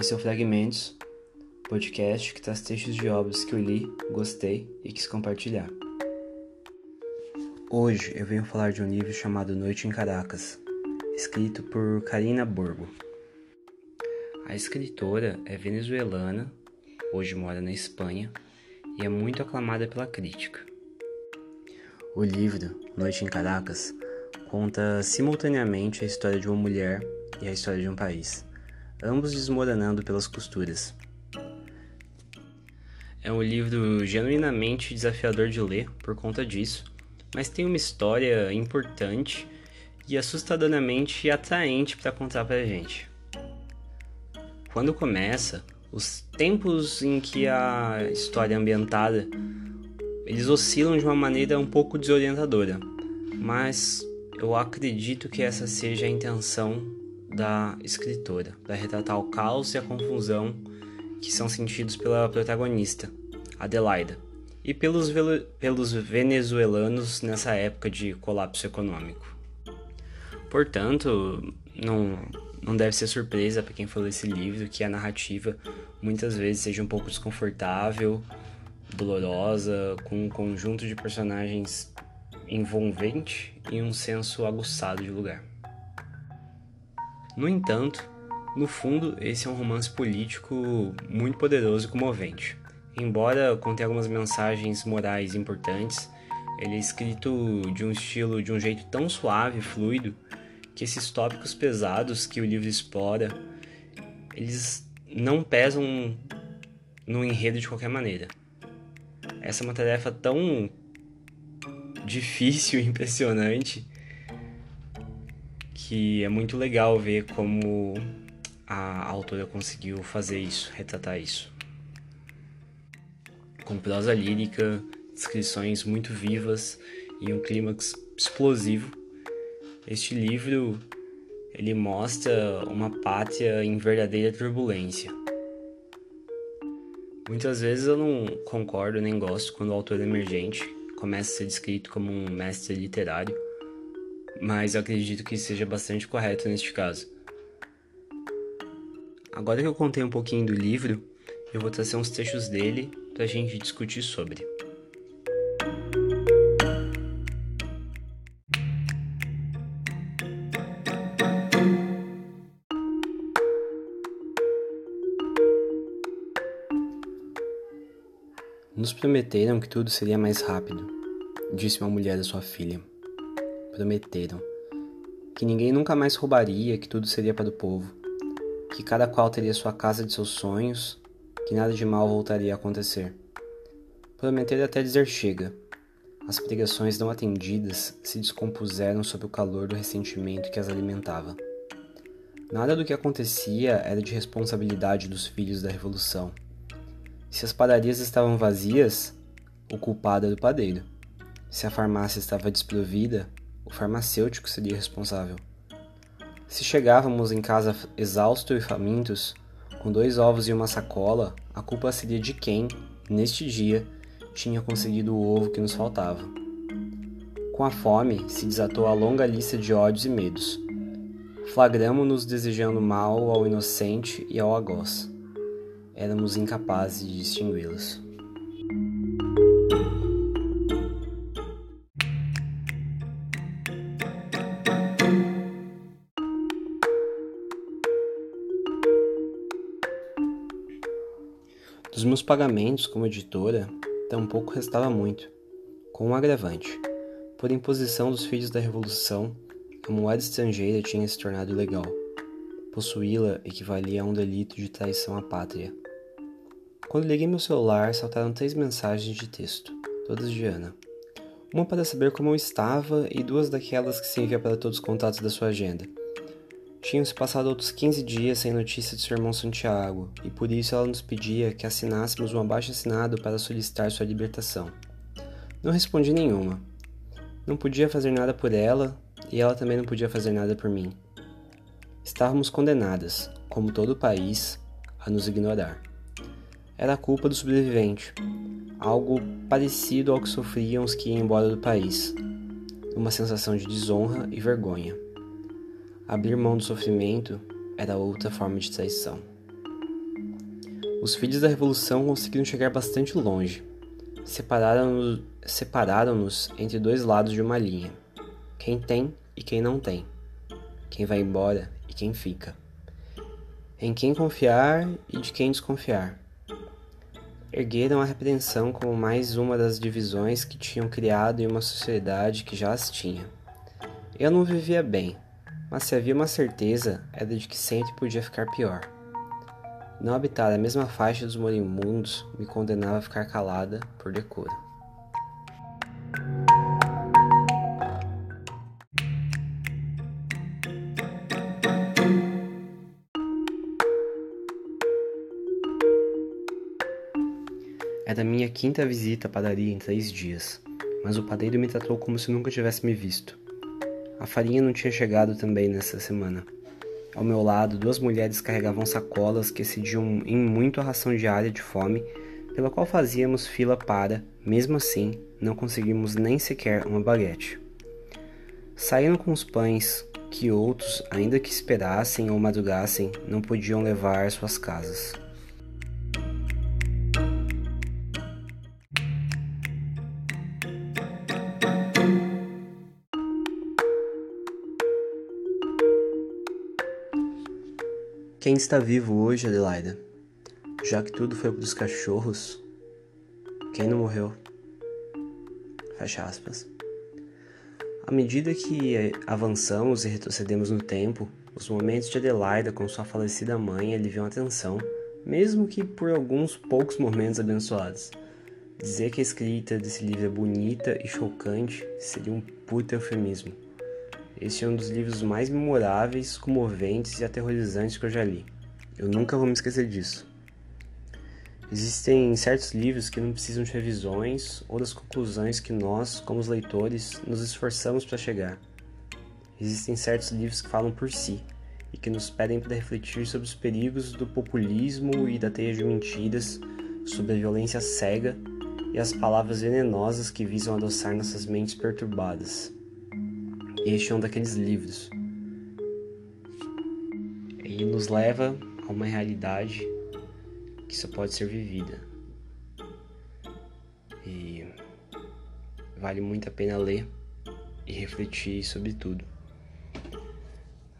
Esse é o Fragmentos, podcast que traz textos de obras que eu li, gostei e quis compartilhar. Hoje eu venho falar de um livro chamado Noite em Caracas, escrito por Karina Borgo. A escritora é venezuelana, hoje mora na Espanha e é muito aclamada pela crítica. O livro, Noite em Caracas, conta simultaneamente a história de uma mulher e a história de um país ambos desmoronando pelas costuras. É um livro genuinamente desafiador de ler por conta disso, mas tem uma história importante e assustadoramente atraente para contar pra gente. Quando começa, os tempos em que a história é ambientada, eles oscilam de uma maneira um pouco desorientadora, mas eu acredito que essa seja a intenção da escritora, para retratar o caos e a confusão que são sentidos pela protagonista, Adelaida, e pelos, pelos venezuelanos nessa época de colapso econômico. Portanto, não, não deve ser surpresa para quem falou esse livro que a narrativa muitas vezes seja um pouco desconfortável, dolorosa, com um conjunto de personagens envolvente e um senso aguçado de lugar. No entanto, no fundo, esse é um romance político muito poderoso e comovente. Embora contenha algumas mensagens morais importantes, ele é escrito de um estilo, de um jeito tão suave e fluido, que esses tópicos pesados que o livro explora, eles não pesam no enredo de qualquer maneira. Essa é uma tarefa tão difícil e impressionante que é muito legal ver como a autora conseguiu fazer isso, retratar isso. Com prosa lírica, descrições muito vivas e um clímax explosivo, este livro ele mostra uma pátria em verdadeira turbulência. Muitas vezes eu não concordo nem gosto quando o autor emergente começa a ser descrito como um mestre literário mas eu acredito que seja bastante correto neste caso. Agora que eu contei um pouquinho do livro, eu vou trazer uns trechos dele para a gente discutir sobre. Nos prometeram que tudo seria mais rápido, disse uma mulher a sua filha prometeram que ninguém nunca mais roubaria, que tudo seria para o povo, que cada qual teria sua casa de seus sonhos, que nada de mal voltaria a acontecer. Prometeram até dizer chega. As pregações não atendidas se descompuseram sob o calor do ressentimento que as alimentava. Nada do que acontecia era de responsabilidade dos filhos da revolução. Se as padarias estavam vazias, o culpado era o padeiro. Se a farmácia estava desprovida, o farmacêutico seria responsável. Se chegávamos em casa exaustos e famintos, com dois ovos e uma sacola, a culpa seria de quem, neste dia, tinha conseguido o ovo que nos faltava. Com a fome se desatou a longa lista de ódios e medos. Flagramo-nos desejando mal ao inocente e ao agoz. Éramos incapazes de distingui-los. Dos meus pagamentos como editora, tampouco restava muito, com um agravante. Por imposição dos filhos da Revolução, a moeda estrangeira tinha se tornado ilegal. Possuí-la equivalia a um delito de traição à pátria. Quando liguei meu celular, saltaram três mensagens de texto, todas de Ana. Uma para saber como eu estava e duas daquelas que se envia para todos os contatos da sua agenda. Tinham-se passado outros 15 dias sem notícia de seu irmão Santiago, e por isso ela nos pedia que assinássemos um abaixo-assinado para solicitar sua libertação. Não respondi nenhuma. Não podia fazer nada por ela, e ela também não podia fazer nada por mim. Estávamos condenadas, como todo o país, a nos ignorar. Era a culpa do sobrevivente, algo parecido ao que sofriam os que iam embora do país, uma sensação de desonra e vergonha. Abrir mão do sofrimento era outra forma de traição. Os filhos da Revolução conseguiram chegar bastante longe. Separaram-nos separaram entre dois lados de uma linha: quem tem e quem não tem, quem vai embora e quem fica, em quem confiar e de quem desconfiar. Ergueram a repreensão como mais uma das divisões que tinham criado em uma sociedade que já as tinha. Eu não vivia bem, mas se havia uma certeza era de que sempre podia ficar pior. Não habitar a mesma faixa dos moribundos me condenava a ficar calada por decoro. Era minha quinta visita à padaria em três dias, mas o padeiro me tratou como se nunca tivesse me visto. A farinha não tinha chegado também nessa semana. Ao meu lado, duas mulheres carregavam sacolas que excediam em muito a ração diária de fome, pela qual fazíamos fila para, mesmo assim, não conseguirmos nem sequer uma baguete. Saíram com os pães que outros, ainda que esperassem ou madrugassem, não podiam levar às suas casas. Quem está vivo hoje, Adelaida? Já que tudo foi para os cachorros, quem não morreu? Fecha aspas. À medida que avançamos e retrocedemos no tempo, os momentos de Adelaida com sua falecida mãe aliviam a tensão, mesmo que por alguns poucos momentos abençoados. Dizer que a escrita desse livro é bonita e chocante seria um puta eufemismo. Este é um dos livros mais memoráveis, comoventes e aterrorizantes que eu já li. Eu nunca vou me esquecer disso. Existem certos livros que não precisam de revisões ou das conclusões que nós, como os leitores, nos esforçamos para chegar. Existem certos livros que falam por si e que nos pedem para refletir sobre os perigos do populismo e da teia de mentiras, sobre a violência cega e as palavras venenosas que visam adoçar nossas mentes perturbadas. Este é um daqueles livros. Ele nos leva a uma realidade que só pode ser vivida. E vale muito a pena ler e refletir sobre tudo.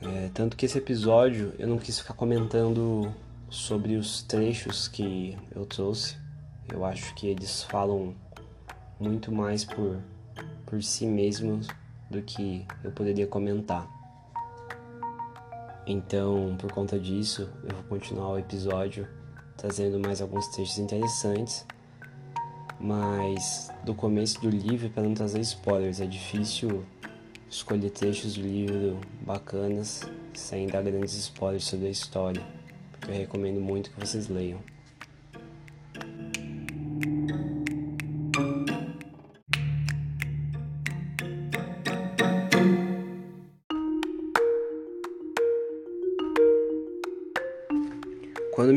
É, tanto que esse episódio eu não quis ficar comentando sobre os trechos que eu trouxe. Eu acho que eles falam muito mais por, por si mesmos do que eu poderia comentar. Então, por conta disso, eu vou continuar o episódio trazendo mais alguns textos interessantes, mas do começo do livro, para não trazer spoilers, é difícil escolher trechos do livro bacanas sem dar grandes spoilers sobre a história, porque eu recomendo muito que vocês leiam.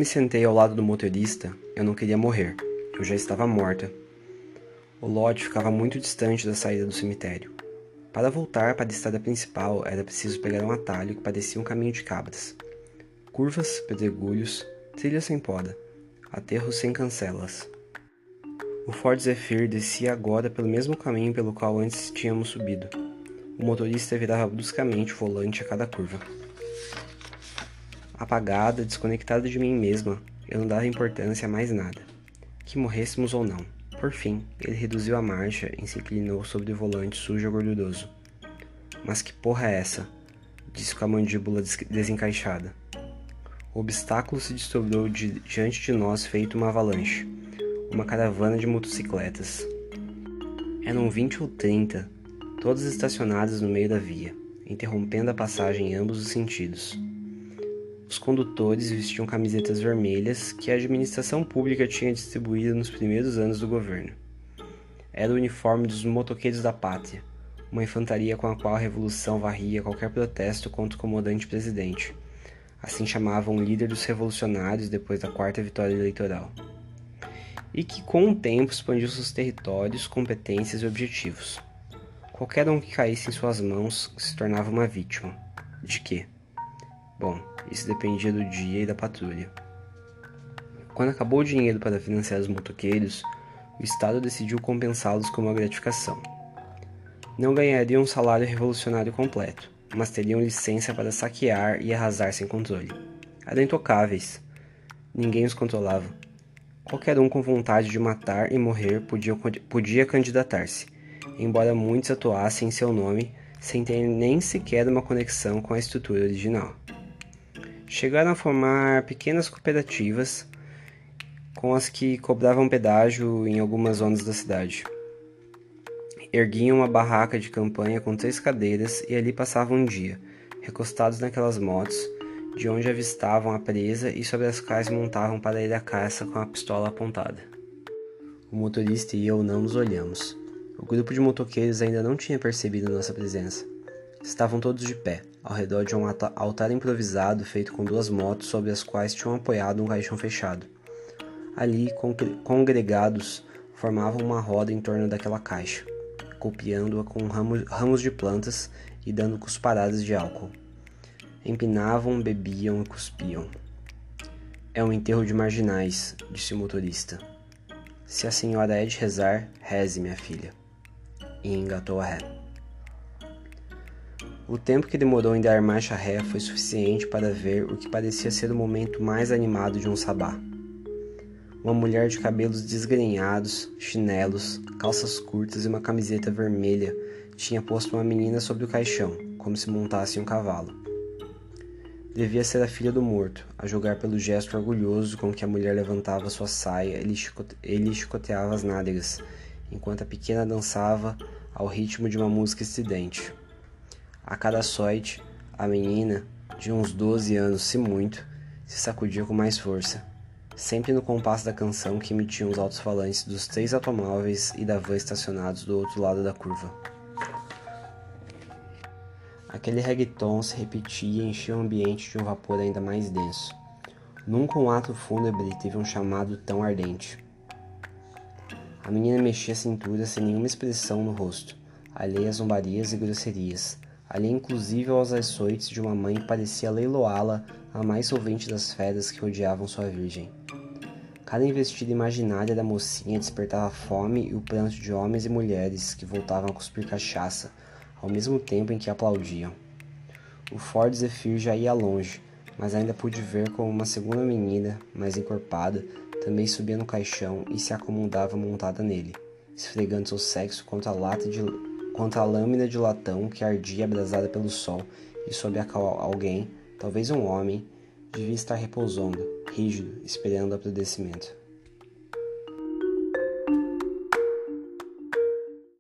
Me sentei ao lado do motorista, eu não queria morrer. Eu já estava morta. O lote ficava muito distante da saída do cemitério. Para voltar para a estrada principal, era preciso pegar um atalho que parecia um caminho de cabras. Curvas, pedregulhos, trilhas sem poda, aterros sem cancelas. O Ford Zephyr descia agora pelo mesmo caminho pelo qual antes tínhamos subido. O motorista virava bruscamente o volante a cada curva. Apagada, desconectada de mim mesma, eu não dava importância a mais nada. Que morrêssemos ou não. Por fim, ele reduziu a marcha e se inclinou sobre o volante sujo e gorduroso. Mas que porra é essa? Disse com a mandíbula desencaixada. O obstáculo se desdobrou de, diante de nós feito uma avalanche. Uma caravana de motocicletas. Eram vinte ou trinta, todas estacionadas no meio da via, interrompendo a passagem em ambos os sentidos. Os condutores vestiam camisetas vermelhas que a administração pública tinha distribuído nos primeiros anos do governo. Era o uniforme dos motoqueiros da pátria, uma infantaria com a qual a revolução varria qualquer protesto contra o comandante presidente. Assim chamavam o líder dos revolucionários depois da quarta vitória eleitoral. E que com o tempo expandiu seus territórios, competências e objetivos. Qualquer um que caísse em suas mãos se tornava uma vítima. De quê? Bom, isso dependia do dia e da patrulha. Quando acabou o dinheiro para financiar os motoqueiros, o Estado decidiu compensá-los com uma gratificação. Não ganhariam um salário revolucionário completo, mas teriam licença para saquear e arrasar sem controle. Eram intocáveis. Ninguém os controlava. Qualquer um com vontade de matar e morrer podia, podia candidatar-se, embora muitos atuassem em seu nome sem ter nem sequer uma conexão com a estrutura original. Chegaram a formar pequenas cooperativas com as que cobravam pedágio em algumas zonas da cidade. Erguiam uma barraca de campanha com três cadeiras e ali passavam um dia, recostados naquelas motos, de onde avistavam a presa e sobre as quais montavam para ir à caça com a pistola apontada. O motorista e eu não nos olhamos. O grupo de motoqueiros ainda não tinha percebido nossa presença. Estavam todos de pé, ao redor de um altar improvisado feito com duas motos sobre as quais tinham apoiado um caixão fechado. Ali, congregados, formavam uma roda em torno daquela caixa, copiando-a com ramos de plantas e dando cusparadas de álcool. Empinavam, bebiam e cuspiam. É um enterro de marginais, disse o motorista. Se a senhora é de rezar, reze, minha filha. E engatou a ré. O tempo que demorou em dar marcha ré foi suficiente para ver o que parecia ser o momento mais animado de um sabá. Uma mulher de cabelos desgrenhados, chinelos, calças curtas e uma camiseta vermelha tinha posto uma menina sobre o caixão, como se montasse um cavalo. Devia ser a filha do morto, a julgar pelo gesto orgulhoso com que a mulher levantava sua saia e lhe chicoteava as nádegas, enquanto a pequena dançava ao ritmo de uma música estridente. A cada açoite, a menina, de uns 12 anos, se muito, se sacudia com mais força, sempre no compasso da canção que emitiam os altos-falantes dos três automóveis e da van estacionados do outro lado da curva. Aquele reggaeton se repetia e enchia o ambiente de um vapor ainda mais denso. Nunca um ato fúnebre teve um chamado tão ardente. A menina mexia a cintura sem nenhuma expressão no rosto, alheia a zombarias e grosserias, ali inclusive aos açoites de uma mãe que parecia leiloá-la a mais solvente das feras que odiavam sua virgem. Cada investida imaginária da mocinha despertava a fome e o pranto de homens e mulheres que voltavam a cuspir cachaça, ao mesmo tempo em que aplaudiam. O Ford Zephyr já ia longe, mas ainda pude ver como uma segunda menina, mais encorpada, também subia no caixão e se acomodava montada nele, esfregando seu sexo contra a lata de contra a lâmina de latão que ardia abrasada pelo sol e sob a qual alguém, talvez um homem, devia estar repousando, rígido, esperando o apodrecimento.